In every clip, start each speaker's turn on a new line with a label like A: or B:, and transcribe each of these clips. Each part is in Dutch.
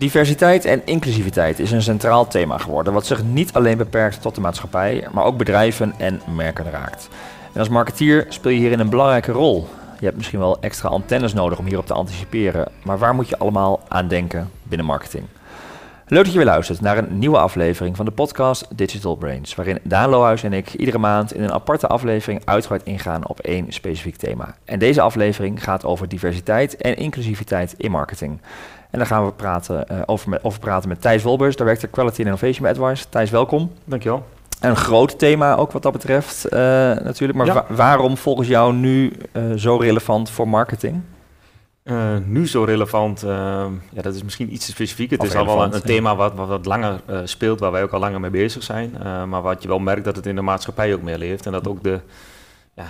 A: Diversiteit en inclusiviteit is een centraal thema geworden, wat zich niet alleen beperkt tot de maatschappij, maar ook bedrijven en merken raakt. En als marketeer speel je hierin een belangrijke rol. Je hebt misschien wel extra antennes nodig om hierop te anticiperen, maar waar moet je allemaal aan denken binnen marketing? Leuk dat je weer luistert naar een nieuwe aflevering van de podcast Digital Brains, waarin Daan Lohuis en ik iedere maand in een aparte aflevering uitgebreid ingaan op één specifiek thema. En deze aflevering gaat over diversiteit en inclusiviteit in marketing. En daar gaan we praten, uh, over, met, over praten met Thijs Wolbers, Director Quality and Innovation bij AdWise. Thijs, welkom.
B: Dankjewel.
A: Een groot thema ook wat dat betreft uh, natuurlijk. Maar wa waarom volgens jou nu uh, zo relevant voor marketing?
B: Nu zo relevant, ja, dat is misschien iets te specifiek. Het of is al wel een, een thema wat, wat, wat langer speelt, waar wij ook al langer mee bezig zijn. maar wat je wel merkt dat het in de maatschappij ook meer leeft. En dat ook de, ja,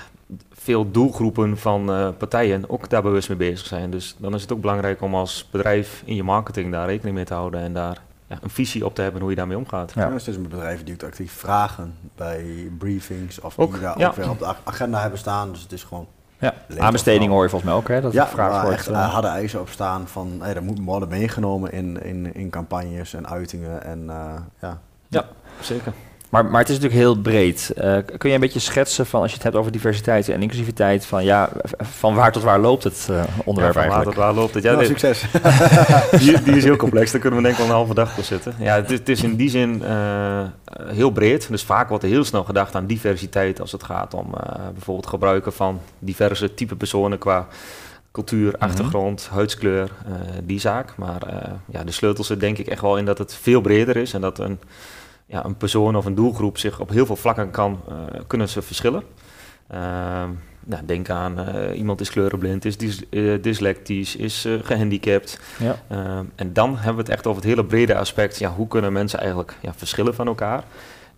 B: veel doelgroepen van uh, partijen ook daar bewust mee bezig zijn. Dus dan is het ook belangrijk om als bedrijf in je marketing daar rekening mee te houden en daar ja, een visie op te hebben hoe je daarmee omgaat.
C: Ja, dus met bedrijven die ook actief vragen bij briefings of ook, die daar ja. ook weer op de agenda hebben staan. Dus het is gewoon
A: ja, aanbesteding hoor je volgens mij ook, hè? Dat
C: ja, wordt. Echt, uh, hadden eisen op staan van hey, dat moet worden meegenomen in, in, in campagnes en uitingen. En, uh, ja.
B: ja, zeker.
A: Maar, maar het is natuurlijk heel breed. Uh, kun je een beetje schetsen van, als je het hebt over diversiteit en inclusiviteit, van ja, van waar tot waar loopt het uh, onderwerp
B: ja, van
A: eigenlijk?
B: waar tot waar loopt het? Ja,
C: nou, succes.
B: die, die, is heel complex, daar kunnen we denk ik wel een halve dag voor zitten. Ja, het is, het is in die zin uh, heel breed. Dus vaak wordt er heel snel gedacht aan diversiteit als het gaat om bijvoorbeeld gebruiken van diverse type personen qua cultuur, mhm. achtergrond, mm -hmm. huidskleur, die zaak. Maar ja, de sleutel zit denk ik echt wel in dat het veel breder is en dat een ja, een persoon of een doelgroep zich op heel veel vlakken kan, uh, kunnen ze verschillen. Uh, nou, denk aan uh, iemand is kleurenblind, is dys, uh, dyslectisch, is gehandicapt. Ja. Ehm, en dan hebben we het echt over het hele brede aspect. Ja, hoe kunnen mensen eigenlijk ja, verschillen van elkaar?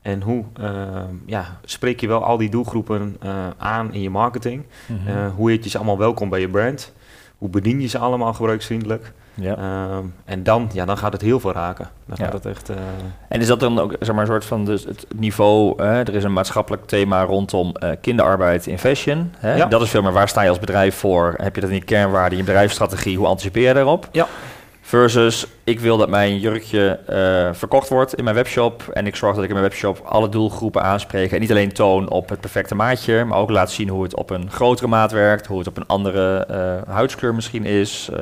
B: En hoe ehm, ja, spreek je wel al die doelgroepen aan in je marketing? Mm -hmm. hoe heet je ze allemaal welkom bij je brand? Hoe bedien je ze allemaal gebruiksvriendelijk? Ja. Um, en dan, ja, dan gaat het heel veel raken. Dan ja. gaat het echt, uh...
A: En is dat dan ook zeg maar, een soort van dus het niveau? Hè? Er is een maatschappelijk thema rondom uh, kinderarbeid in fashion. Hè? Ja. Dat is veel meer waar sta je als bedrijf voor? Heb je dat in je kernwaarde, in je bedrijfsstrategie? Hoe anticipeer je daarop?
B: Ja.
A: Versus, ik wil dat mijn jurkje uh, verkocht wordt in mijn webshop. En ik zorg dat ik in mijn webshop alle doelgroepen aanspreek. En niet alleen toon op het perfecte maatje, maar ook laat zien hoe het op een grotere maat werkt. Hoe het op een andere uh, huidskleur misschien is. Uh,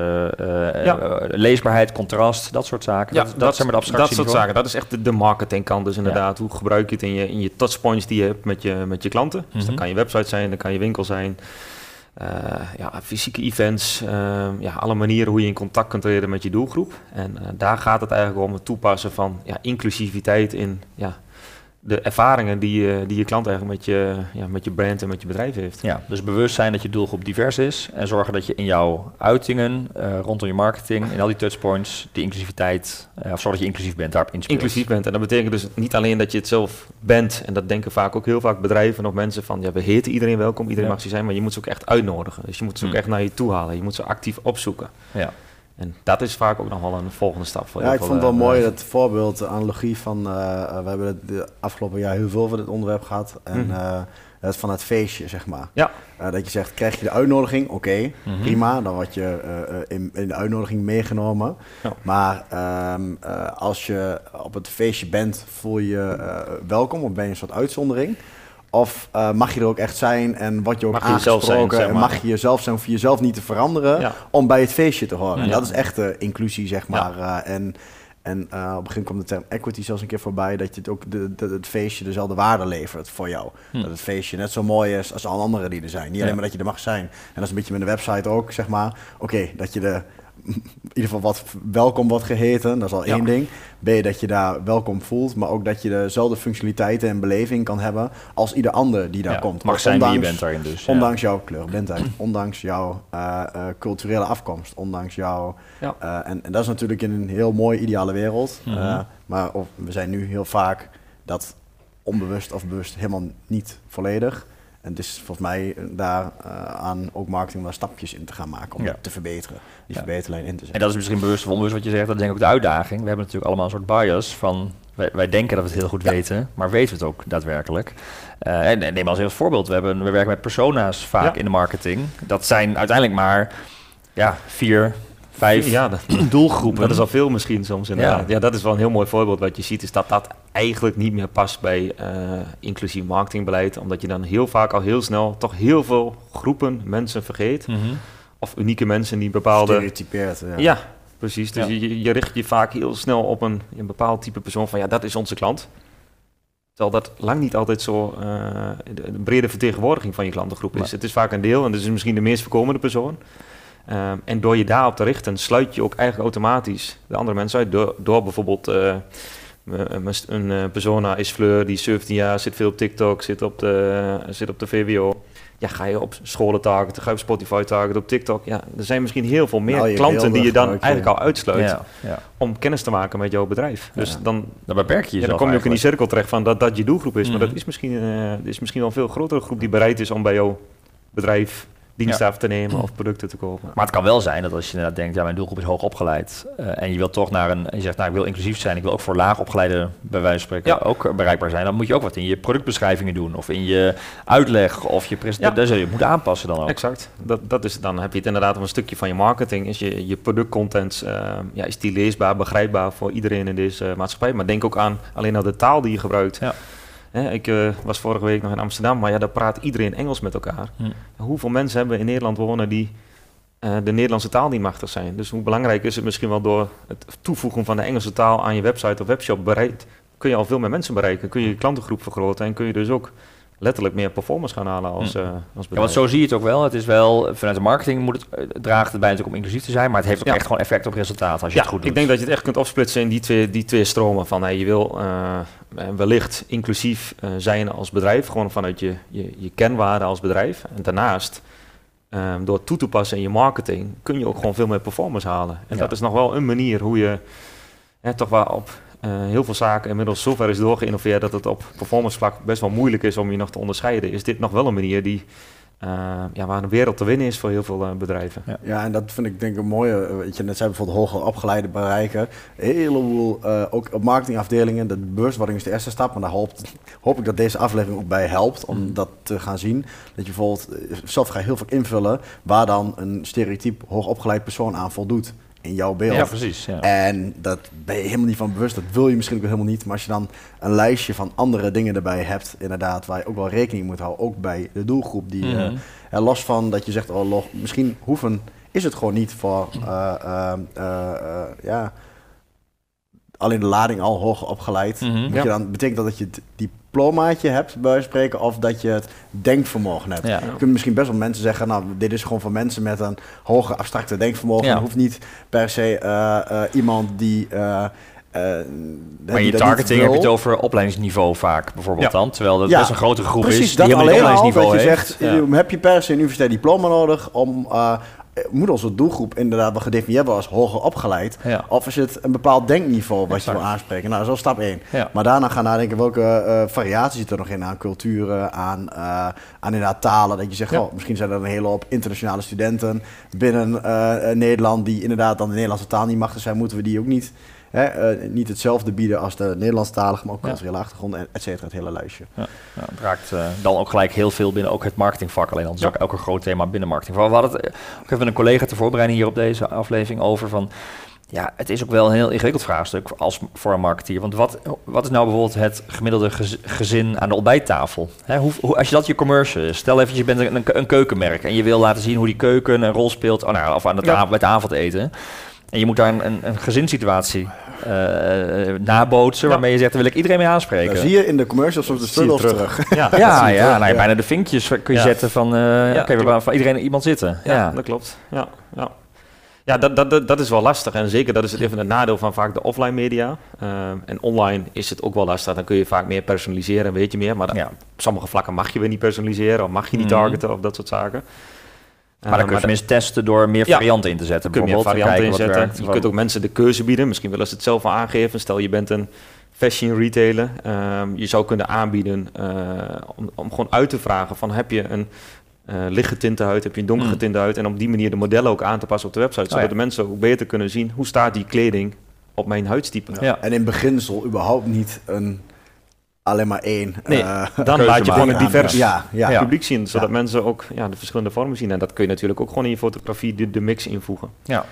A: ja. leesbaarheid, contrast, dat soort zaken.
B: Ja, dat, dat, zijn maar de abstractie. Dat soort zaken, dat is echt de, de marketingkant dus inderdaad. Ja. Hoe gebruik je het in je, in je touchpoints die je hebt met je, met je klanten. Mm -hmm. Dus dat kan je website zijn, dat kan je winkel zijn. Uh, ja, fysieke events, uh, ja, alle manieren hoe je in contact kunt treden met je doelgroep. En uh, daar gaat het eigenlijk om het toepassen van ja, inclusiviteit in ja, de ervaringen die, uh, die je klant eigenlijk met je, ja, met je brand en met je bedrijf heeft.
A: Ja, dus bewust zijn dat je doelgroep divers is en zorgen dat je in jouw uitingen, uh, rondom je marketing, in al die touchpoints, die inclusiviteit, uh, of zorg dat je inclusief bent, daarop inspeelt.
B: Inclusief bent. En dat betekent dus niet alleen dat je het zelf bent, en dat denken vaak ook heel vaak bedrijven of mensen van, ja, we heten iedereen welkom, iedereen ja. mag ze zijn, maar je moet ze ook echt uitnodigen. Dus je moet ze ook mm. echt naar je toe halen. Je moet ze actief opzoeken.
A: Ja.
B: En dat is vaak ook nog wel een volgende stap. Voor
C: ja, ik vond het wel uh, mooi dat voorbeeld, de analogie van... Uh, we hebben het de afgelopen jaar heel veel van dit onderwerp gehad. En mm -hmm. het van het feestje, zeg maar.
B: Ja.
C: dat je zegt, krijg je de uitnodiging? Oké, okay, mm -hmm. prima. Dan word je in, in, de uitnodiging meegenomen. Ja. Maar um, als je op het feestje bent, voel je welkom of ben je een soort uitzondering... Of uh, mag je er ook echt zijn en wat je ook mag aangesproken je zijn, zeg maar. en mag je jezelf zijn, of jezelf niet te veranderen ja. om bij het feestje te horen. Ja. En dat is echt de inclusie, zeg maar. Ja. Uh, en en uh, op gegeven moment komt de term equity zelfs een keer voorbij, dat je het ook de, de, het feestje dezelfde waarde levert voor jou. Hm. Dat het feestje net zo mooi is als alle anderen die er zijn. Niet alleen maar dat je er mag zijn. En dat is een beetje met de website ook, zeg maar. Oké, okay, dat je de in ieder geval wat welkom wordt geheten. Dat is al ja. één ding. B, dat je daar welkom voelt, maar ook dat je dezelfde functionaliteiten en beleving kan hebben als ieder ander die daar
A: ja,
C: komt.
A: Mag zijn ondanks, wie je bent daarin dus.
C: Ondanks jouw kleurblindheid, ondanks jouw uh, uh, culturele afkomst, ondanks jouw... Uh, en, en, dat is natuurlijk in een heel mooi ideale wereld. Mm -hmm. maar of, we zijn nu heel vaak dat onbewust of bewust helemaal niet volledig. En het is volgens mij daar uh, aan ook marketing wel stapjes in te gaan maken om ja. te verbeteren, die ja. verbeterlijn in te zetten.
A: En dat is misschien bewust of onbewust wat je zegt, dat is denk ik ook de uitdaging. We hebben natuurlijk allemaal een soort bias van, wij, wij denken dat we het heel goed ja. weten, maar weten we het ook daadwerkelijk? Uh, en, en neem als heel voorbeeld, we, hebben, we werken met persona's vaak in de marketing. Dat zijn uiteindelijk maar ja, vier vijf
B: Ja, dat,
A: doelgroepen.
B: dat is al veel misschien soms inderdaad.
A: Ja.
B: Ja. dat is wel een heel mooi voorbeeld. Wat je ziet is dat dat eigenlijk niet meer past bij eh, inclusief marketingbeleid. Omdat je dan heel vaak al heel snel toch heel veel groepen mensen vergeet.
A: Mhm.
B: Of unieke mensen die bepaalde...
C: Stereotypeerd. Ja.
B: Ja, precies. Dus
A: Ja.
B: Je, je richt je vaak heel snel op een, een bepaald type persoon van ja, dat is onze klant. Terwijl dat lang niet altijd zo eh, de, de brede vertegenwoordiging van je klantengroep is. Het is vaak een deel en dat is misschien de meest voorkomende persoon. Ehm, en door je daarop te richten, sluit je ook eigenlijk automatisch de andere mensen uit. Door, door bijvoorbeeld eh, een eh, persona is Fleur, die is 17 jaar, zit veel op TikTok, zit op de, zit op de VWO. Ja, ga je op scholen targeten, ga je op Spotify targeten, op TikTok. Ja, er zijn misschien heel veel meer
C: Nou,
B: klanten die je dan
C: je.
B: eigenlijk al uitsluit
A: Ja, ja.
B: om kennis te maken met jouw bedrijf. Dus
C: Ja.
B: dan,
A: Dan beperk je
B: ja,
A: jezelf
B: dan kom je ook in die cirkel terecht van dat dat je doelgroep is.
A: Mhm.
B: Maar dat is misschien, eh, er is misschien wel een veel grotere groep die bereid is om bij jouw bedrijf diensten af te nemen of producten te kopen.
A: Maar het kan wel zijn dat als je inderdaad denkt, ja, mijn doelgroep is hoog opgeleid. eh, en je wilt toch naar een, en je zegt, nou, ik wil inclusief zijn, ik wil ook voor laag opgeleide, bij wijze van spreken,
B: Ja.
A: ook bereikbaar zijn. Dan moet je ook wat in je productbeschrijvingen doen, of in je uitleg, of je presentatie.
B: Ja.
A: Daar zul je moeten aanpassen dan ook.
B: Exact. Dat, dat is, dan heb je het inderdaad om een stukje van je marketing. Is je, je productcontent, eh, ja, is die leesbaar, begrijpbaar voor iedereen in deze eh, maatschappij. Maar denk ook aan alleen al de taal die je gebruikt.
A: Ja.
B: Hè, ik eh, was vorige week nog in Amsterdam, maar ja, daar praat iedereen Engels met elkaar. Hoeveel mensen hebben we in Nederland wonen die eh, de Nederlandse taal niet machtig zijn? Dus hoe belangrijk is het misschien wel door het toevoegen van de Engelse taal aan je website of webshop bereikt, kun je al veel meer mensen bereiken, kun je je klantengroep vergroten en kun je dus ook letterlijk meer performance gaan halen als,
A: Hm.
B: eh als
A: Ja, want zo zie je het ook wel. Het is wel, vanuit de marketing moet het, eh, draagt het bij natuurlijk om inclusief te zijn, maar het heeft ook
B: Ja.
A: echt gewoon effect op resultaat als je
B: Ja,
A: het goed doet.
B: ik denk dat je het echt kunt opsplitsen in die twee, die twee stromen. Van hey, je wil eh, wellicht inclusief zijn als bedrijf, gewoon vanuit je, je, je kenwaarde als bedrijf. En daarnaast, eh, door het toe te passen in je marketing, kun je ook gewoon veel meer performance halen. En
A: Ja.
B: dat is nog wel een manier hoe je hè, toch wel op eh, heel veel zaken inmiddels zover is doorgeïnnoveerd dat het op performance vlak best wel moeilijk is om je nog te onderscheiden. Is dit nog wel een manier die, eh, ja, waar een wereld te winnen is voor heel veel eh, bedrijven?
C: Ja, en dat vind ik denk ik een mooie. Weet je, net zei bijvoorbeeld hoger opgeleide bereiken. Een heleboel, ook op marketingafdelingen, de bewustwording is de eerste stap. En daar hoopt, hoop ik dat deze aflevering ook bij helpt om
A: Mm.
C: dat te gaan zien. Dat je bijvoorbeeld, zelf ga je heel veel invullen waar dan een stereotyp hoogopgeleid persoon aan voldoet in jouw beeld.
A: Ja, precies. Ja.
C: En dat ben je helemaal niet van bewust. Dat wil je misschien ook helemaal niet. Maar als je dan een lijstje van andere dingen erbij hebt, inderdaad, waar je ook wel rekening moet houden, ook bij de doelgroep die, eh,
A: Mhm.
C: en los van dat je zegt, oh, lo- misschien hoeven is het gewoon niet voor, eh, eh, eh, eh, ja, alleen de lading al hoog opgeleid.
A: Mhm.
C: Moet
B: Ja.
C: je dan, betekent dat dat je het diplomaatje hebt, bij wijze van spreken, of dat je het denkvermogen hebt?
A: Ja.
C: Je kunt misschien best wel mensen zeggen, nou, dit is gewoon voor mensen met een hoger abstracte denkvermogen.
A: Ja.
C: Hoeft niet per se eh, eh, iemand die... eh,
A: Maar je targeting heb je het over opleidingsniveau vaak, bijvoorbeeld
B: Ja.
A: dan. Terwijl dat
C: Ja,
A: best een grotere groep
C: Precies,
A: is die
C: dat
A: helemaal niet
C: alleen al, dat je zegt,
A: Ja.
C: heb je per se een universitair diploma nodig om... moet onze doelgroep inderdaad wel gedefinieerd worden als hoger opgeleid?
A: Ja.
C: Of is het een bepaald denkniveau wat
A: Exact.
C: je wil aanspreken? Nou, dat is al stap 1.
A: Ja.
C: Maar daarna gaan nadenken welke eh variaties zitten er nog in aan culturen, aan, eh, aan inderdaad talen. Dat je zegt,
B: Ja.
C: oh, misschien zijn er een hele hoop internationale studenten binnen eh, eh, Nederland die inderdaad dan de Nederlandse taal niet machtig zijn. Moeten we die ook niet, hè, eh, niet hetzelfde bieden als de Nederlandstalige, maar ook
A: Ja.
C: culturele achtergrond, en et cetera, het hele lijstje.
A: Ja, het raakt eh, dan ook gelijk heel veel binnen ook het marketingvak. Alleen dat is
B: Ja.
A: ook elke groot thema binnen marketing. We hadden het eh, ook even met een collega te voorbereiden hier op deze aflevering over van... Ja, het is ook wel een heel ingewikkeld vraagstuk als voor een marketeer. Want wat, wat is nou bijvoorbeeld het gemiddelde gez- gezin aan de ontbijttafel? Hè, hoe, hoe, als je dat je commercial is, stel even je bent een, een, keukenmerk en je wil laten zien hoe die keuken een rol speelt, oh, nou, of aan de
B: Ja.
A: tafel, bij het avondeten. En je moet daar een, een, een gezinssituatie eh, nabootsen
B: Ja.
A: waarmee je zegt, daar wil ik iedereen mee aanspreken.
C: Dan zie je in de commercials soms de struggles
B: terug.
C: terug.
B: Ja,
A: Ja,
C: zie je
A: ja,
C: terug,
A: nou, ja,
C: ja.
A: bijna de vinkjes kun je
B: Ja.
A: zetten van, eh oké, we hebben van iedereen iemand zitten.
B: Ja,
A: Ja,
B: dat klopt. Ja, ja. ja dat, dat, dat, dat is wel lastig. En zeker dat is het even het nadeel van vaak de offline media. Ehm, en online is het ook wel lastig. Dan kun je vaak meer personaliseren, weet je meer. Maar dan-
A: Ja.
B: op sommige vlakken mag je weer niet personaliseren. Of mag je niet
A: Mhm.
B: targeten of dat soort zaken.
A: Maar dan kun je tenminste testen door meer
B: Ja.
A: varianten in te zetten.
B: kun je meer varianten inzetten. Je kunt ook mensen de keuze bieden. Misschien willen ze het zelf wel aangeven. Stel je bent een fashion retailer. Ehm, je zou kunnen aanbieden eh, om, om gewoon uit te vragen van heb je een eh lichtgetinte huid, heb je een donkergetinte huid. En op die manier de modellen ook aan te passen op de website. Zodat
A: ja.
B: de mensen ook beter kunnen zien hoe staat die kleding op mijn huidstype.
A: Ja.
C: En in beginsel überhaupt niet een, alleen maar één.
B: Nee,
C: eh,
B: Dan laat je gewoon een divers
C: Ja, ja.
A: Ja.
B: publiek zien. Zodat
C: Ja.
B: mensen ook ja, de verschillende vormen zien. En dat kun je natuurlijk ook gewoon in je fotografie de, de mix invoegen.
A: Ja.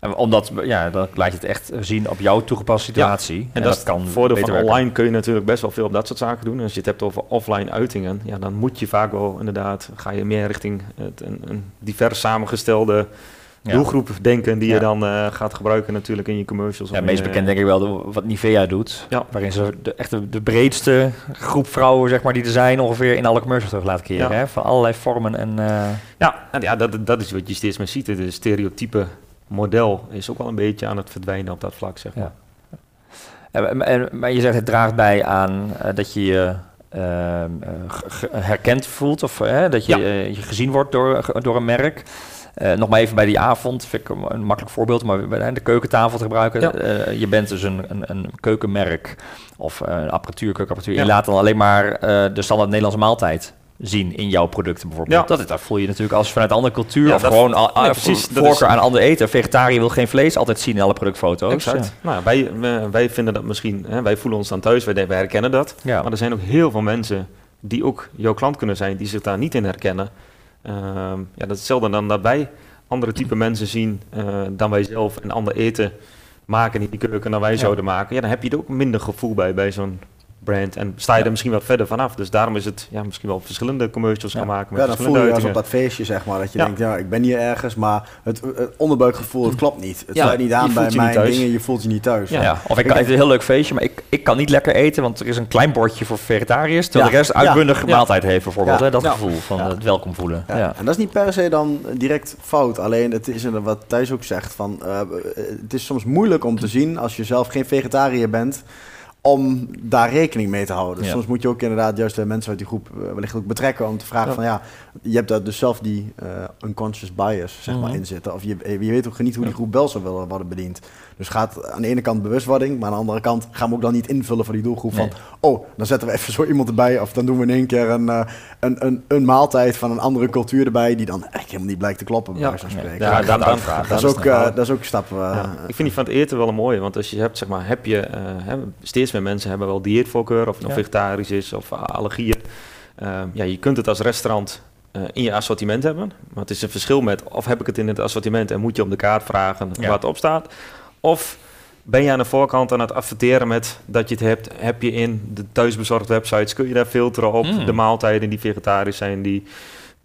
A: En omdat, ja, dan laat je het echt zien op jouw toegepaste situatie.
B: en, dat, is kan voordeel van online kun je natuurlijk best wel veel op dat soort zaken doen. als je het hebt over offline uitingen, ja, dan moet je vaak wel inderdaad, ga je meer richting het, een, een divers samengestelde doelgroep denken die je dan uh, gaat gebruiken natuurlijk in je commercials.
A: Ja, meest bekend denk ik wel wat Nivea doet. Ja. Waarin ze de, echt de, breedste groep vrouwen zeg maar, die er zijn ongeveer in alle commercials terug laten keren. Hè? Van allerlei vormen en... Uh...
B: Ja, ja dat, dat is wat je steeds meer ziet. De stereotype model is ook wel een beetje aan het verdwijnen op dat vlak, zeg maar.
A: Ja. En, en, maar je zegt het draagt bij aan uh, dat je je ehm, herkend voelt of dat je, je gezien wordt door, door een merk. Uh, nog maar even bij die avond, vind ik een makkelijk voorbeeld, maar bij de keukentafel te gebruiken. Ja. Uh, je bent dus een, een, een keukenmerk of uh, een apparatuur, keukenapparatuur. Ja. Je laat dan alleen maar de standaard Nederlandse maaltijd zien in jouw producten bijvoorbeeld. Ja. Dat, dat voel je natuurlijk als vanuit andere cultuur of gewoon al, nee, precies, voorkeur aan ander eten. Vegetariër wil geen vlees altijd zien in alle productfoto's.
B: Exact. Nou, wij, wij vinden dat misschien, hè, wij voelen ons dan thuis, wij, wij herkennen dat. Maar er zijn ook heel veel mensen die ook jouw klant kunnen zijn, die zich daar niet in herkennen. Ehm, ja, dat is hetzelfde dan dat wij andere type mensen zien uh, dan wij zelf en ander eten maken in die keuken dan wij zouden maken. Ja, dan heb je er ook minder gevoel bij, bij zo'n brand. En sta je er misschien wat verder vanaf. Dus daarom is het ja, misschien wel verschillende commercials gaan maken.
C: Met
B: ja, dan
C: voel je als op dat feestje, zeg maar. Dat je denkt, ja, ik ben hier ergens, maar het, onderbuikgevoel, het klopt niet. Het sluit niet aan bij mijn dingen, je voelt je niet thuis.
A: Ja. Of ik kan, het is een heel leuk feestje, maar ik, ik kan niet lekker eten, want er is een klein bordje voor vegetariërs, terwijl de rest uitbundig maaltijd heeft bijvoorbeeld. Hè? Dat gevoel van het welkom voelen. Ja.
C: En dat is niet per se dan direct fout. Alleen het is wat Thijs ook zegt, van, uh, het is soms moeilijk om te zien als je zelf geen vegetariër bent om daar rekening mee te houden. Soms moet je ook inderdaad juist de mensen uit die groep uh, wellicht ook betrekken om te vragen van ja, je hebt daar dus zelf die uh, unconscious bias zeg maar mhm. in zitten. Of je, je weet ook niet hoe die groep wel zou willen worden bediend. Dus gaat aan de ene kant bewustwording, maar aan de andere kant gaan we ook dan niet invullen voor die doelgroep van oh, dan zetten we even zo iemand erbij of dan doen we in één keer een, uh, een, een, een, maaltijd van een andere cultuur erbij die dan eigenlijk helemaal niet blijkt te kloppen bij ja. dat, is ook, dat is ook een stap.
B: Ik vind die van het eten wel een mooie, want als je hebt zeg maar, heb je steeds meer mensen hebben wel dieetvoorkeur, of het nou vegetarisch is of allergieën. Uh, ja, je kunt het als restaurant uh, in je assortiment hebben. Maar het is een verschil met of heb ik het in het assortiment en moet je op de kaart vragen ja. wat op staat. Of ben je aan de voorkant aan het adverteren met dat je het hebt, heb je in de thuisbezorgd websites, kun je daar filteren op mm. de maaltijden die vegetarisch zijn, die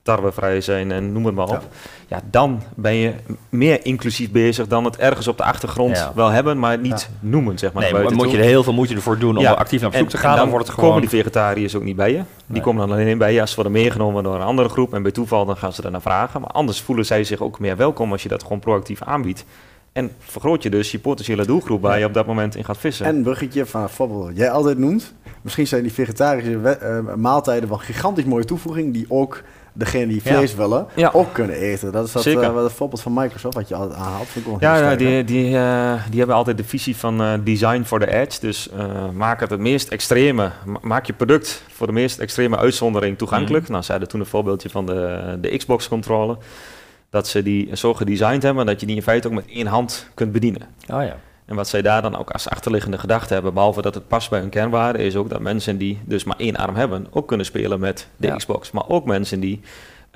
B: tarwevrij zijn en noem het maar op. Ja. dan ben je meer inclusief bezig dan het ergens op de achtergrond wel hebben, maar niet noemen, zeg maar.
A: Nee, maar moet je er heel veel moeite ervoor doen om actief naar op zoek te gaan, dan, wordt het gewoon...
B: komen die vegetariërs ook niet bij je. Die komen dan alleen bij je als ze worden meegenomen door een andere groep en bij toeval dan gaan ze er naar vragen. Maar anders voelen zij zich ook meer welkom als je dat gewoon proactief aanbiedt. En vergroot je dus je potentiële doelgroep waar je op dat moment in gaat vissen.
C: En bruggetje van voorbeeld jij altijd noemt. Misschien zijn die vegetarische uh, maaltijden wel gigantisch mooie toevoeging die ook degene die vlees willen ook kunnen eten. Dat is dat, uh, het voorbeeld van Microsoft wat je altijd aanhaalt.
B: ja, ja die, die, uh, die hebben altijd de visie van uh, design for the edge. Dus maak het het meest extreme, maak je product voor de meest extreme uitzondering toegankelijk. Mm. Nou, zeiden toen een voorbeeldje van de, de Xbox controller. Dat ze die zo gedesigned hebben dat je die in feite ook met één hand kunt bedienen.
A: Oh ja.
B: En wat zij daar dan ook als achterliggende gedachte hebben, behalve dat het past bij hun kernwaarde, is ook dat mensen die dus maar één arm hebben, ook kunnen spelen met de Xbox. Maar ook mensen die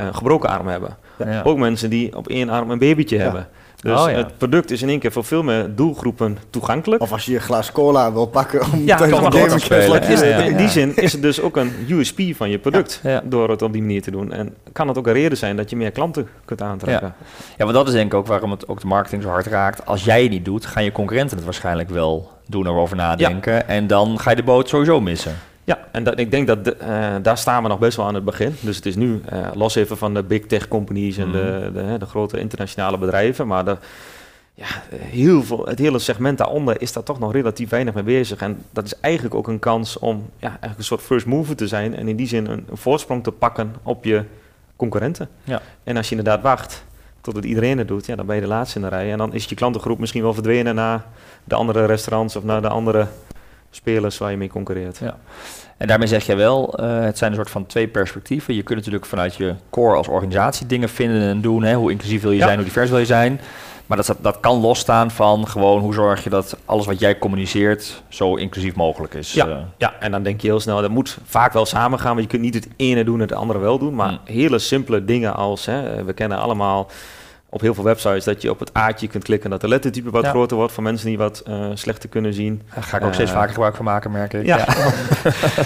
B: een gebroken arm hebben. Ja. Ook mensen die op één arm een babytje hebben. Dus oh, het product is in één keer voor veel meer doelgroepen toegankelijk.
C: Of als je een glas cola wil pakken om
B: ja, te gamen spelen. In die zin is het dus ook een USP van je product door het op die manier te doen. En kan het ook een reden zijn dat je meer klanten kunt aantrekken.
A: Ja, want dat is denk ik ook waarom het ook de marketing zo hard raakt. Als jij het niet doet, gaan je concurrenten het waarschijnlijk wel doen erover nadenken. En dan ga je de boot sowieso missen.
B: Ja, en dat, ik denk dat de, uh, daar staan we nog best wel aan het begin. Dus het is nu uh, los even van de big tech companies en de, mhm. de, de, grote internationale bedrijven. Maar de, ja, heel veel, het hele segment daaronder is daar toch nog relatief weinig mee bezig. En dat is eigenlijk ook een kans om ja, eigenlijk een soort first mover te zijn. En in die zin een, een voorsprong te pakken op je concurrenten. Ja. En als je inderdaad wacht tot het iedereen het doet, ja, dan ben je de laatste in de rij. En dan is je klantengroep misschien wel verdwenen naar de andere restaurants of naar de andere spelers waar je mee concurreert.
A: Ja. En daarmee zeg je wel, uh, het zijn een soort van twee perspectieven. Je kunt natuurlijk vanuit je core als organisatie dingen vinden en doen. Hè? Hoe inclusief wil je zijn, hoe divers wil je zijn. Maar dat, dat kan losstaan van gewoon hoe zorg je dat alles wat jij communiceert zo inclusief mogelijk is.
B: Ja, uh. ja en dan denk je heel snel, dat moet vaak wel samen gaan. Want je kunt niet het ene doen en het andere wel doen. Maar mm. hele simpele dingen als, hè, we kennen allemaal op heel veel websites dat je op het aatje kunt klikken dat de lettertype wat groter wordt voor mensen die wat uh, slechter kunnen zien.
A: Daar ga ik ook steeds vaker gebruik van maken, merk ik.
B: Ja,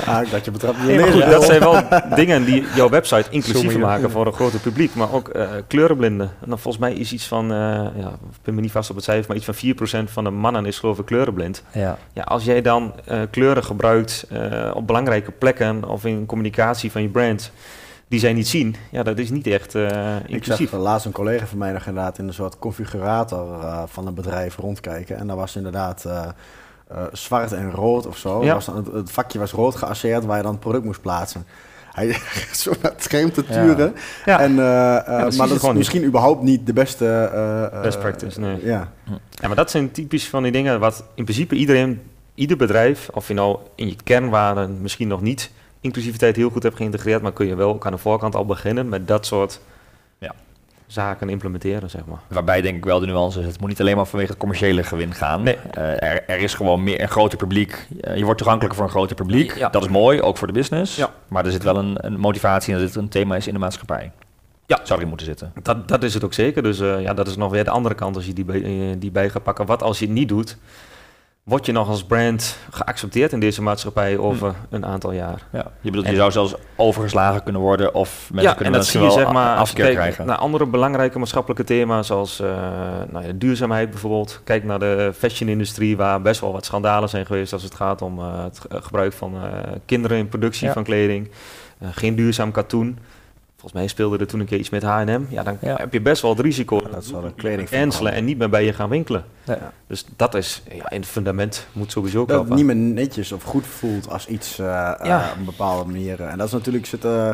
C: ah, dat je betrapt.
B: Nee, dat zijn wel dingen die jouw website inclusief maken voor een groter publiek, maar ook kleurenblinden. En dan volgens mij is iets van, ja, ik ben me niet vast op het cijfer, maar iets van 4% van de mannen is geloof ik kleurenblind.
A: Ja.
B: Ja, als jij dan kleuren gebruikt op belangrijke plekken of in communicatie van je brand die zij niet zien, ja, dat is niet echt uh, inclusief.
C: Ik zag laatst een collega van mij nog inderdaad in een soort configurator uh, van een bedrijf rondkijken. En daar was inderdaad uh, zwart en rood of zo. Ja. Was dan, het, vakje was rood geasseerd waar je dan het product moest plaatsen. Hij zo naar het scherm te turen. Ja. En, maar dat is misschien überhaupt niet de beste...
B: Best practice, nee.
C: Ja.
B: ja, maar dat zijn typisch van die dingen wat in principe iedereen, ieder bedrijf, of je nou in je kernwaarden misschien nog niet inclusiviteit heel goed hebt geïntegreerd, maar kun je wel ook aan de voorkant al beginnen met dat soort ja. zaken implementeren, zeg maar.
A: Waarbij denk ik wel de nuance is, het moet niet alleen maar vanwege het commerciële gewin gaan. Nee. Uh, er, er, is gewoon meer een groter publiek. Uh, je wordt toegankelijker voor een groter publiek. Ja. Dat is mooi, ook voor de business. Ja. Maar er zit wel een, een motivatie in dat dit een thema is in de maatschappij. Ja. Zou erin moeten zitten.
B: Dat, dat is het ook zeker. Dus uh, ja, dat is nog weer de andere kant als je die, bij, die bij gaat pakken. Wat als je het niet doet? Word je nog als brand geaccepteerd in deze maatschappij over hm. een aantal jaar.
A: Ja. Je bedoelt, je zou zelfs overgeslagen kunnen worden of mensen ja, kunnen en dat zie je zeg maar afkeer
B: kijk
A: krijgen.
B: naar andere belangrijke maatschappelijke thema's zoals uh, nou ja, duurzaamheid bijvoorbeeld. Kijk naar de fashion-industrie waar best wel wat schandalen zijn geweest als het gaat om uh, het gebruik van uh, kinderen in productie van kleding. geen duurzaam katoen. Volgens mij speelde er toen een keer iets met H&M. Ja, dan heb je best wel het risico
C: dat zal een kleding
B: cancelen en niet meer bij je gaan winkelen. Ja. Dus dat is ja, in het fundament moet sowieso
C: dat het niet meer netjes of goed voelt als iets uh, uh, op een bepaalde manier. En dat is natuurlijk zit, uh,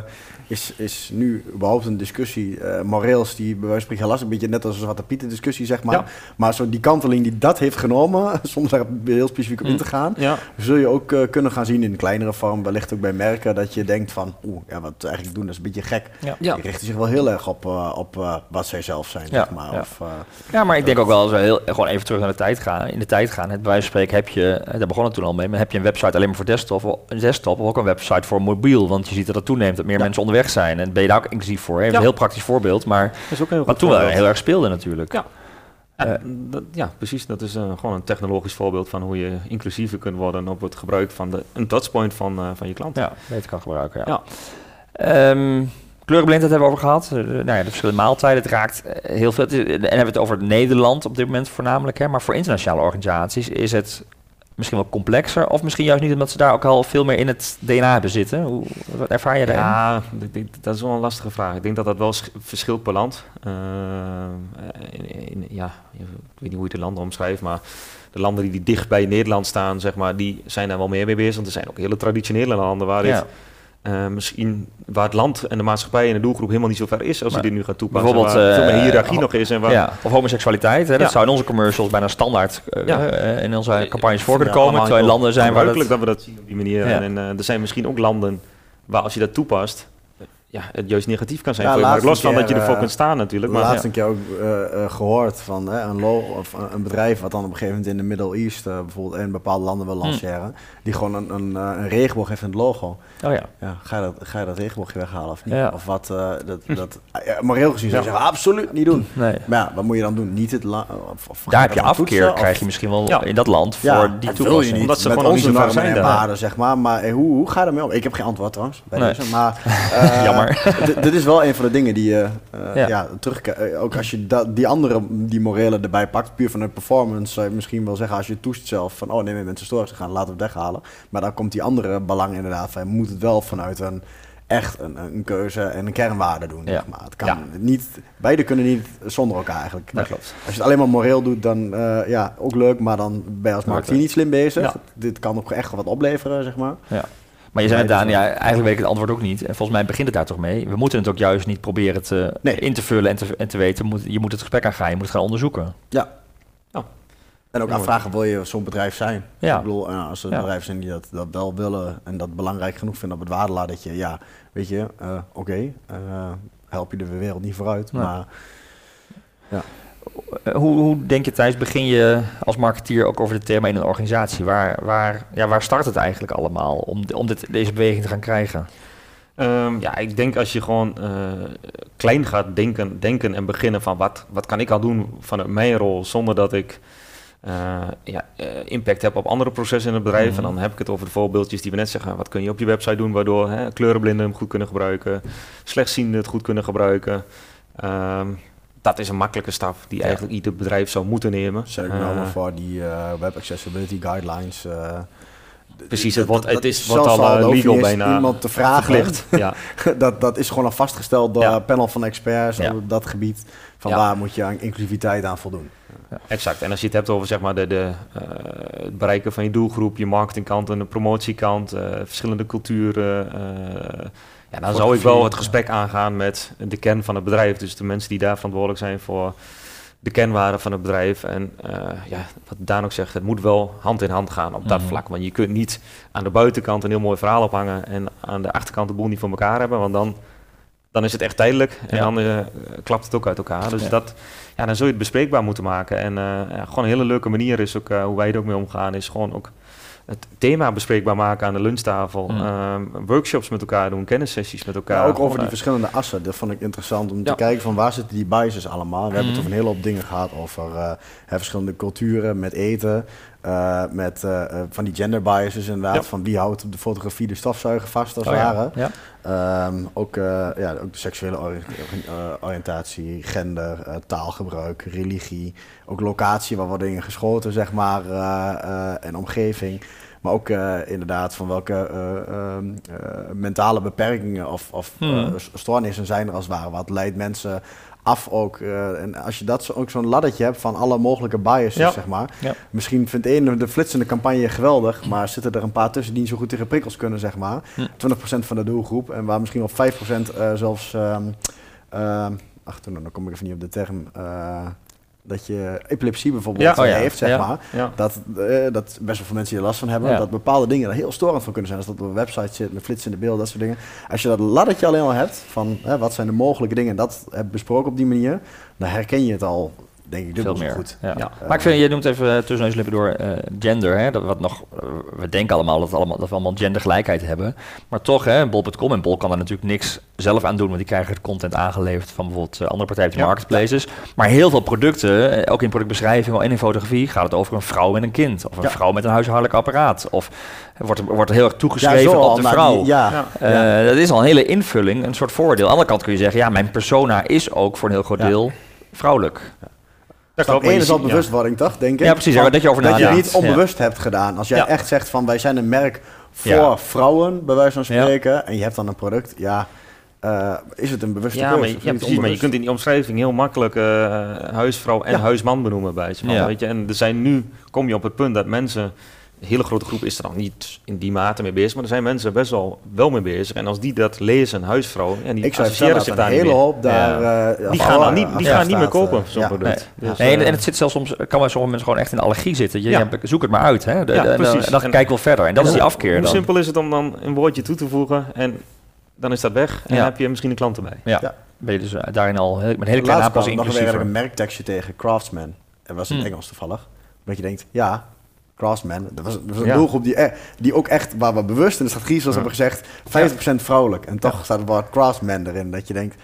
C: is, is nu überhaupt een discussie. Uh, moreels die bij wijze van spreken last, een beetje net als een Zwarte Pieten discussie zeg maar. Maar zo die kanteling die dat heeft genomen, zonder daar heel specifiek op in te mm. gaan, zul je ook kunnen gaan zien in een kleinere vorm. Wellicht ook bij merken dat je denkt van, oeh, ja, wat we eigenlijk doen dat is een beetje gek. Ja. Die richten zich wel heel erg op, op wat zij zelf zijn, zeg maar.
A: Ja.
C: Of,
A: ja, maar ik denk ook wel als we heel, gewoon even terug naar de tijd gaan, in de tijd gaan. Het bij wijze van spreken heb je, daar begon het toen al mee, maar heb je een website alleen maar voor desktop, een desktop of ook een website voor mobiel, want je ziet dat het toeneemt, dat meer mensen onderweg zijn en ben je daar ook inclusief voor. Even een heel praktisch voorbeeld, maar
B: is ook heel
A: wat toen wel heel erg speelde natuurlijk.
B: Ja. Uh, dat, ja, precies. Dat is uh, gewoon een technologisch voorbeeld van hoe je inclusiever kunt worden op het gebruik van de, een touchpoint van, uh, van je klant.
A: Ja, beter kan gebruiken. Ja. ja. Um, Kleurenblindheid hebben we over gehad. Uh, nou ja, de verschillende maaltijden. Het raakt heel veel. En hebben we het over Nederland op dit moment voornamelijk. Hè. Maar voor internationale organisaties is het misschien wel complexer. Of misschien juist niet omdat ze daar ook al veel meer in het DNA hebben zitten. Hoe wat ervaar je daarin?
B: Ja, dat is wel een lastige vraag. Ik denk dat dat wel verschilt per land. Uh, in, ja, ik weet niet hoe je de landen omschrijft, maar de landen die, die dicht bij Nederland staan, zeg maar, die zijn daar wel meer mee bezig. Want er zijn ook hele traditionele landen waar dit uh, misschien waar het land en de maatschappij en de doelgroep helemaal niet zo ver is als je dit nu gaat toepassen.
A: Bijvoorbeeld waar
B: veel meer hiërarchie nog is. En waar...
A: ja, of homoseksualiteit. Hè, dat zou in onze commercials bijna standaard uh, in onze campagnes voor kunnen komen. Terwijl in landen zijn waar
B: dat... dat we dat zien op die manier. En, en er zijn misschien ook landen waar als je dat toepast, ja, het juist negatief kan zijn ja, voor je. Maar los van dat je ervoor kunt staan natuurlijk.
C: Maar, laatst een keer ook uh, gehoord van een, of een bedrijf wat dan op een gegeven moment in de Middle East uh, bijvoorbeeld in bepaalde landen wil hm. lanceren, die gewoon een, een, een, regenboog heeft in het logo.
A: Oh ja.
C: ja ga, je dat, ga je dat regenboogje weghalen of niet? Ja. Of wat, dat, dat moreel gezien zou je zeggen, absoluut niet doen. Nee. Maar ja, wat moet je dan doen? Niet het
A: of, of Daar heb je afkeer, krijg je misschien wel in dat land voor die toepassing.
C: Omdat ze gewoon onze normen en waarden, zeg maar. Maar hoe, hoe ga je ermee om? Ik heb geen antwoord trouwens, bij deze, maar... dit is wel een van de dingen die je uh, ja. terug... Eh, ook als je die andere, die morele erbij pakt, puur van de performance, zou je misschien wel zeggen als je toest zelf van, oh nee, mensen storen gaan, laten we het weghalen. Maar dan komt die andere belang inderdaad van, je moet het wel vanuit een echt een, een keuze en een kernwaarde doen. Ja. Zeg maar. het kan ja. niet, beide kunnen niet zonder elkaar eigenlijk.
A: Dat klopt.
C: Als je het alleen maar moreel doet, dan uh, ja, ook leuk, maar dan ben je als marketeer niet slim bezig. Ja. Dit kan ook echt wat opleveren, zeg maar.
A: Ja. Maar je zei het, Daan, ja, eigenlijk weet ik het antwoord ook niet. En volgens mij begint het daar toch mee. We moeten het ook juist niet proberen te, in te vullen en te, en te weten. Je moet het gesprek aangaan, je moet het gaan onderzoeken.
C: Ja. Oh. En ook afvragen, wil je zo'n bedrijf zijn? Ja. Ik bedoel, als er ja. bedrijven zijn die dat, dat wel willen en dat belangrijk genoeg vinden op het waarde dat je, ja, weet je, uh, oké, okay, uh, help je de wereld niet vooruit, maar...
A: Ja. Eh, hoe, hoe, denk je Thijs, begin je als marketeer ook over dit thema in een organisatie? Waar, waar, ja, waar start het eigenlijk allemaal om, om dit, deze beweging te gaan krijgen?
B: Ehm, ja, ik denk als je gewoon uh, klein gaat denken, denken en beginnen van wat, wat kan ik al doen vanuit mijn rol zonder dat ik uh, ja, uh, impact heb op andere processen in het bedrijf. En dan heb ik het over de voorbeeldjes die we net zeggen. Wat kun je op je website doen waardoor hè, kleurenblinden hem goed kunnen gebruiken, slechtzienden het goed kunnen gebruiken. Um, dat is een makkelijke stap die eigenlijk ieder bedrijf zou moeten nemen.
C: Zeker uh, voor die web accessibility guidelines.
B: Precies, het, wordt, het is, wordt al legal bijna
C: iemand te vragen. ja. dat, dat is gewoon al vastgesteld door een panel van experts op dat gebied. Van waar moet je aan inclusiviteit aan voldoen.
B: Ja. Exact. En als je het hebt over zeg maar, de, de, uh, het bereiken van je doelgroep, je marketingkant en de promotiekant, uh, verschillende culturen. Ja, dan zou ik wel het gesprek aangaan met de kern van het bedrijf. Dus de mensen die daar verantwoordelijk zijn voor de kenwaarden van het bedrijf. En ja, wat Daan ook zegt, het moet wel hand in hand gaan op dat mhm. vlak. Want je kunt niet aan de buitenkant een heel mooi verhaal ophangen en aan de achterkant de boel niet voor elkaar hebben. Want dan dan is het echt tijdelijk en dan uh, klapt het ook uit elkaar. Dus dat, ja, dan zul je het bespreekbaar moeten maken. En uh, ja, gewoon een hele leuke manier is ook, hoe wij er ook mee omgaan, is gewoon ook het thema bespreekbaar maken aan de lunchtafel. Mm. Ehm, workshops met elkaar doen, kennissessies met elkaar.
C: Ja, ook over die verschillende assen. Dat vond ik interessant om te kijken van waar zitten die biases allemaal. We hebben het mm. over een hele hoop dingen gehad over uh, verschillende culturen met eten. Uh, met uh, van die gender biases inderdaad. Van wie houdt op de fotografie de stofzuiger vast als oh, ware. Ja. Um, ook, ja, ook de seksuele ori oriëntatie, gender, taalgebruik, religie. Ook locatie waar worden dingen geschoten, zeg maar. en omgeving. Maar ook inderdaad van welke ehm, mentale beperkingen of, of hmm. stoornissen zijn er als het ware. Wat leidt mensen af ook. Uh, en als je dat zo, ook zo'n laddertje hebt van alle mogelijke biases, zeg maar. Ja. Misschien vindt één de flitsende campagne geweldig, maar zitten er een paar tussen die niet zo goed tegen prikkels kunnen, zeg maar. Hm. 20% van de doelgroep en waar misschien wel 5% uh, zelfs... Uh, ach, dan kom ik even niet op de term. Dat je epilepsie bijvoorbeeld ja. oh, ja. heeft, zeg maar. Dat, uh, dat best wel veel mensen hier last van hebben. Dat bepaalde dingen er heel storend van kunnen zijn. Als dat op een website zit met flitsende beelden, dat soort dingen. Als je dat laddertje alleen al hebt van wat zijn de mogelijke dingen en dat hebt besproken op die manier, dan herken je het al denk ik dubbel Veel meer. goed.
A: Ja. ja. Maar ik vind, je noemt even uh, tussen lippen door uh, gender. Hè, dat wat nog, uh, we denken allemaal dat, allemaal dat we allemaal gendergelijkheid hebben. Maar toch, hè, bol.com en Bol kan er natuurlijk niks zelf aan doen, want die krijgen het content aangeleverd van bijvoorbeeld andere partijen die ja. marketplaces. Maar heel veel producten, ook in productbeschrijving en in fotografie, gaat het over een vrouw met een kind. Of een vrouw met een huishoudelijk apparaat. Of wordt, wordt heel erg toegeschreven op de vrouw. ja. dat is al een hele invulling, een soort voordeel. Aan de andere kant kun je zeggen, ja, mijn persona is ook voor een heel groot deel vrouwelijk.
C: Dat één is al bewustwording, toch? Denk ik.
A: Ja, precies. dat je over
C: Dat je niet onbewust hebt gedaan. Als jij echt zegt van wij zijn een merk voor vrouwen, bij wijze van spreken, en je hebt dan een product, ja. Uh, is het een bewuste ja,
B: keuze? Maar, ja, precies, maar je kunt in die omschrijving heel makkelijk uh, huisvrouw en huisman benoemen bij je. Weet je? En er zijn nu, kom je op het punt dat mensen een hele grote groep is er nog niet in die mate mee bezig, maar er zijn mensen best wel wel mee bezig. En als die dat lezen, huisvrouw, en die
C: ik associëren zich daar een hele hoop daar.
B: Ja. Uh, die gaan, dan niet, die gaan niet meer kopen zo'n ja. product.
A: Nee, dus, nee en het zit zelfs soms, kan bij sommige mensen gewoon echt in allergie zitten. Je, ja. zoek het maar uit, hè. De, en, dan, dan en, kijk wel verder. En dat is die afkeer.
B: Hoe simpel is het om dan een woordje toe te voegen en dan is dat weg en dan heb je misschien een klant erbij.
A: Ja. Ben je dus eh, daarin al met een hele kleine aanpassing
C: nog weer een merktekstje tegen Craftsman. En was in hmm. Engels toevallig. Dat je denkt, ja, Craftsman. Dat was, dat was een doelgroep die, die ook echt, waar we bewust in de strategie, zoals ja. hebben gezegd, 50% vrouwelijk. En toch staat het woord Craftsman erin. Dat je denkt,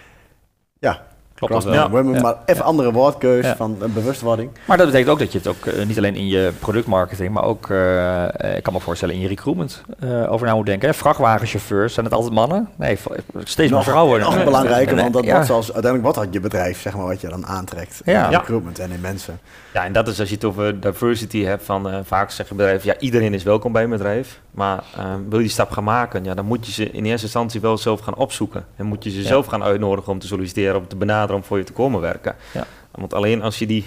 C: ja, Klopt dat wel. Ja. Maar even andere woordkeus van een bewustwording.
A: Maar dat betekent ook dat je het ook uh, niet alleen in je productmarketing, maar ook, uh, ik kan me voorstellen, in je recruitment uh, over na moet denken. Hè? Vrachtwagenchauffeurs, zijn het altijd mannen? Nee, steeds meer vrouwen.
C: Nog belangrijker, want dat wordt zelfs uiteindelijk wat je bedrijf, zeg maar, wat je dan aantrekt in recruitment en in mensen.
B: Ja, en dat is als je het over diversity hebt van vaak zeggen bedrijven, ja, iedereen is welkom bij een bedrijf. Maar wil je die stap gaan maken, ja, dan moet je ze in eerste instantie wel zelf gaan opzoeken. En moet je ze zelf gaan uitnodigen om te solliciteren, om te benaderen om voor je te komen werken. Ja. Want alleen als je die,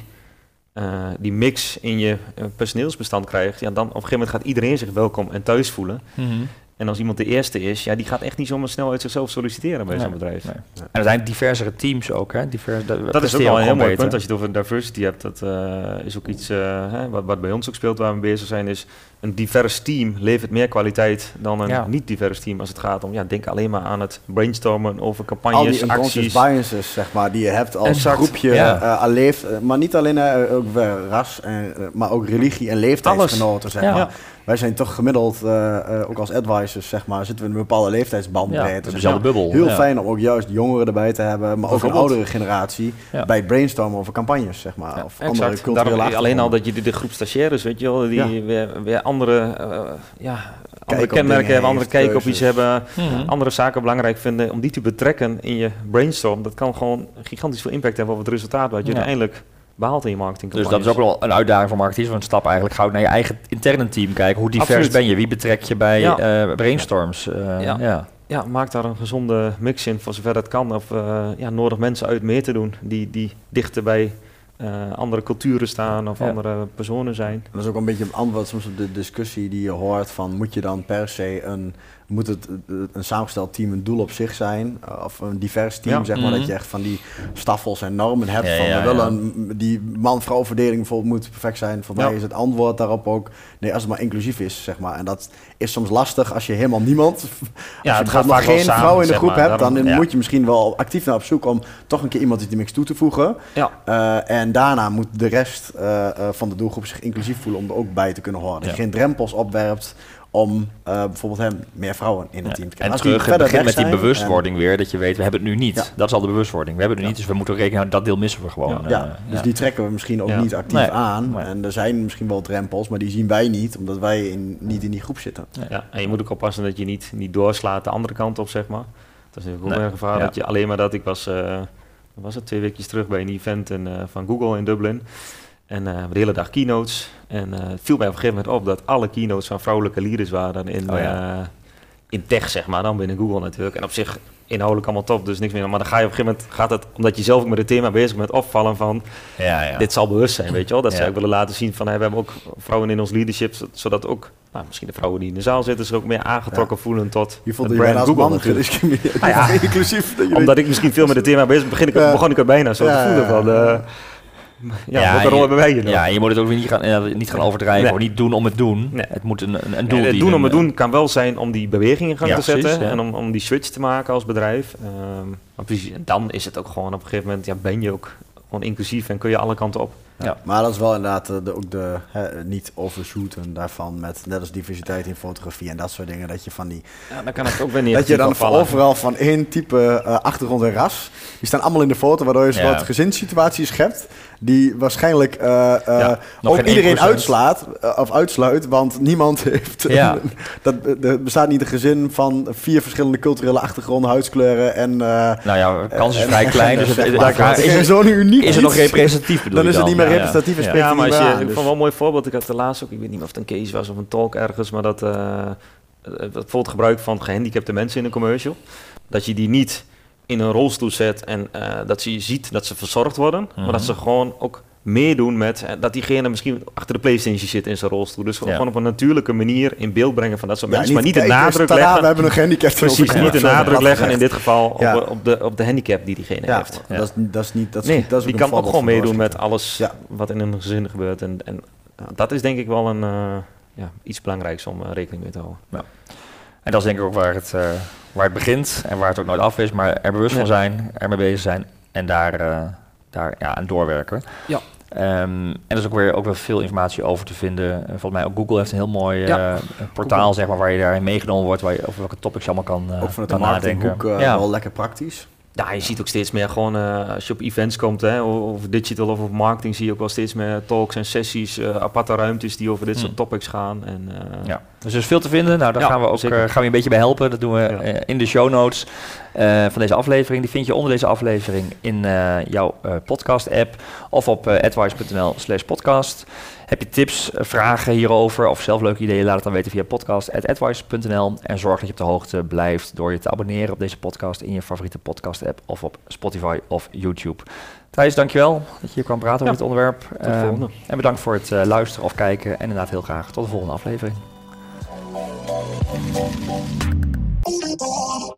B: uh, die mix in je uh, personeelsbestand krijgt, ja, dan op een gegeven moment gaat iedereen zich welkom en thuis voelen. Mm -hmm. En als iemand de eerste is, ja, die gaat echt niet zomaar snel uit zichzelf solliciteren bij zo'n bedrijf. Nee.
A: En er zijn diversere teams ook, hè? Divers,
B: dat is ook wel een heel mooi punt als je het over diversity hebt. Dat uh, is ook iets hè, wat, wat bij ons ook speelt waar we bezig zijn, is een divers team levert meer kwaliteit dan een
A: Ja.
B: niet divers team als het gaat om, ja, denk alleen maar aan het brainstormen over
C: Al die
B: campagnes, acties.
C: biases, zeg maar, die je hebt als
B: Exact,
C: groepje
A: ja.
C: eh, aan leeft, eh, maar niet alleen eh, ook ras, en, maar ook religie en leeftijdsgenoten, zeg
A: Ja.
C: maar. Wij zijn toch gemiddeld, eh, eh, ook als advisors, zeg maar, zitten we in een bepaalde leeftijdsbandbreedte.
A: Ja,
C: Dus
A: dezelfde bubbel.
C: Heel
A: ja.
C: fijn om ook juist jongeren erbij te hebben, maar ook een oudere generatie
A: Ja.
C: bij het brainstormen over campagnes, zeg maar.
A: Ja,
C: of andere
B: Exact.
C: culturele
B: Daarom, alleen al dat je de, de groep stagiaires, weet je wel, die
C: Ja.
B: weer, weer andere, eh, ja, andere kenmerken hebben, andere kijk op iets hebben,
A: Mhm.
B: andere zaken belangrijk vinden, om die te betrekken in je brainstorm, dat kan gewoon gigantisch veel impact hebben op het resultaat wat je
A: Ja.
B: uiteindelijk behaalt in je
A: Dus
B: marketingcampagnes.
A: dat is ook wel een uitdaging voor marketeers. Want een stap eigenlijk gauw naar je eigen interne team kijken. Hoe divers
B: Absoluut.
A: ben je? Wie betrek je bij
B: Ja.
A: eh, brainstorms? Eh,
B: Ja.
A: ja.
B: Ja, maak daar een gezonde mix in voor zover dat kan. Of eh, ja, nodig mensen uit meer te doen die, die dichter bij eh, andere culturen staan of
A: Ja.
B: andere personen zijn.
C: Dat is ook een beetje een antwoord soms op de discussie die je hoort van moet je dan per se een moet het eh, een samengesteld team een doel op zich zijn eh, of een divers team
B: Ja.
C: zeg maar
A: Mhm.
C: dat je echt van die staffels en normen hebt
A: Ja,
C: van
A: ja,
C: we willen
A: ja.
C: een- die man-vrouw verdeling bijvoorbeeld moet perfect zijn. Voor
B: Ja.
C: mij is het antwoord daarop ook nee als het maar inclusief is zeg maar en dat is soms lastig als je helemaal niemand als je
B: het gaat
C: geen
B: samen,
C: vrouw in de groep
B: maar.
C: hebt dan
B: Daarom-
A: ja.
C: moet je misschien wel actief naar op zoek om toch een keer iemand in die mix toe te voegen.
B: Ja,
C: Uh, en daarna moet de rest uh, uh, van de doelgroep zich inclusief voelen om er ook bij te kunnen horen. Dat
A: Ja.
C: je geen drempels opwerpt om uh, bijvoorbeeld hem meer vrouwen in het team te
A: En
C: krijgen. Als die
A: terug, het begint met die bewustwording weer. Dat je weet, we hebben het nu niet.
C: Ja.
A: Dat is al de bewustwording. We hebben het nu niet, dus we moeten ook rekenen houden, dat deel missen we gewoon.
C: En,
A: Eh,
C: ja, dus die trekken we misschien ook
B: Ja.
C: niet actief
A: Nee.
C: aan.
A: Nee.
C: En er zijn misschien wel drempels, maar die zien wij niet, omdat wij in, niet in die groep zitten.
B: ja, en je moet ook oppassen dat je niet, niet doorslaat de andere kant op, zeg maar. Dat is natuurlijk ook
A: Nee.
B: een gevaar.
A: Ja.
B: Dat je alleen maar dat ik was, eh, was het twee weekjes terug bij een event in, eh, van Google in Dublin. En eh, de hele dag keynotes. En eh, het viel mij op een gegeven moment op dat alle keynotes van vrouwelijke leaders waren in,
A: Oh ja.
B: eh, in tech, zeg maar, dan binnen Google natuurlijk. En op zich inhoudelijk allemaal top, dus niks meer. Maar dan ga je op een gegeven moment, gaat het, omdat je zelf ook met het thema bezig bent, opvallen van,
A: ja, ja.
B: dit zal bewust zijn, weet je wel. Dat zij ook willen laten zien van, hey, we hebben ook vrouwen in ons leadership, zo- zodat ook, nou, misschien de vrouwen die in de zaal zitten, zich ook meer aangetrokken voelen tot
C: Je voelt
B: het
C: je bijna als
B: Google
C: man
B: natuurlijk.
C: gediscrimineerd.
B: Ah, ja.
C: Inclusief. dat je
B: Omdat ik misschien veel met het thema bezig ben, begin ik, begon ik er bijna zo te voelen van,
C: ja.
B: eh, ja, welke rol
A: je-
B: hebben wij hier?
A: Ja, je moet het ook weer niet gaan, eh, niet gaan overdrijven.
B: Nee.
A: Of niet doen om het doen.
B: Nee.
A: Het moet een, een, een doel
B: het doen om het doen kan wel zijn om die beweging in gang
A: Ja,
B: te zetten
A: precies,
B: en om, om die switch te maken als bedrijf. Ehm, precies, en dan is het ook gewoon op een gegeven moment, ja, ben je ook gewoon inclusief en kun je alle kanten op.
A: Ja.
C: Maar dat is wel inderdaad eh, de, ook de hè, niet overshooten daarvan met net als diversiteit in fotografie en dat soort dingen. Dat je van die
B: Ja, dan kan het ook weer niet.
C: Dat je dan overal van één type eh, achtergrond en ras. Die staan allemaal in de foto, waardoor je een
A: Ja.
C: soort gezinssituatie schept. Die waarschijnlijk eh, eh,
A: Ja, nog
C: ook iedereen
A: 1%.
C: uitslaat of uitsluit. Want niemand heeft.
A: Ja.
C: dat, er bestaat niet een gezin van vier verschillende culturele achtergronden, huidskleuren en. eh,
A: Nou ja, kans is
C: en-
A: vrij
C: en-
A: klein. Dus het, daar-
C: het
A: is, het,
C: zo'n uniek
A: is het nog representatief bedoel
C: Dan
A: je
C: is het niet meer
A: Ja, ja.
B: maar als je,
C: aan,
B: ik
C: dus-
B: vond wel een mooi voorbeeld. Ik had de laatst ook, ik weet niet of het een case was of een talk ergens, maar dat eh, het bijvoorbeeld gebruik van gehandicapte mensen in een commercial, dat je die niet in een rolstoel zet en eh, dat ze je ziet dat ze verzorgd worden, maar dat
A: Mhm.
B: ze gewoon ook meedoen met eh, dat diegene misschien achter de PlayStation zit in zijn rolstoel. Dus gewoon
A: Ja.
B: op een natuurlijke manier in beeld brengen van dat soort
C: Ja,
B: mensen, maar niet de nadruk
C: tada,
B: leggen.
C: We hebben een
B: Precies, niet de nadruk leggen in dit geval
C: Ja.
B: op, op, de, op de handicap die diegene
C: Ja,
B: heeft.
A: Ja.
C: Dat, is, dat is niet. Dat is,
B: Nee,
C: dat is
B: die kan ook gewoon meedoen met alles
C: Ja.
B: wat in een gezin gebeurt. En, en dat is denk ik wel een, eh, ja, iets belangrijks om eh, rekening mee te houden.
A: En dat is denk ik ook waar het, eh, waar het begint en waar het ook nooit af is. Maar er bewust van zijn, er mee bezig zijn en daar, eh, daar ja, aan doorwerken.
B: Ja.
A: Ehm, en er is ook weer ook wel veel informatie over te vinden. Eh, volgens mij ook Google heeft een heel mooi eh,
B: Ja.
A: portaal,
B: Google.
A: zeg maar, waar je daarin meegenomen wordt, waar je, over welke topics je allemaal kan, eh
C: Ook vanuit de
A: kan nadenken.
C: marketinghoek uh,
A: ja.
C: wel lekker praktisch.
B: Ja, je ziet ook steeds meer gewoon uh, als je op events komt, hè, of digital of op marketing, zie je ook wel steeds meer talks en sessies, uh, aparte ruimtes die over dit
A: Hmm.
B: soort topics gaan. En, uh,
A: ja. Dus er is veel te vinden. Nou, daar
B: Ja,
A: gaan we ook
B: zeker.
A: gaan we je een beetje bij helpen. Dat doen we
B: Ja.
A: uh, in de show notes uh, van deze aflevering. Die vind je onder deze aflevering in jouw podcast-app of op advice.nl slash podcast. Heb je tips, vragen hierover of zelf leuke ideeën, laat het dan weten via podcast.advice.nl. En zorg dat je op de hoogte blijft door je te abonneren op deze podcast in je favoriete podcast-app of op Spotify of YouTube. Thijs, dankjewel dat je hier kwam praten
B: Ja,
A: over dit onderwerp.
B: Tot de volgende.
A: En bedankt voor het luisteren of kijken. En inderdaad heel graag tot de volgende aflevering. いいところ!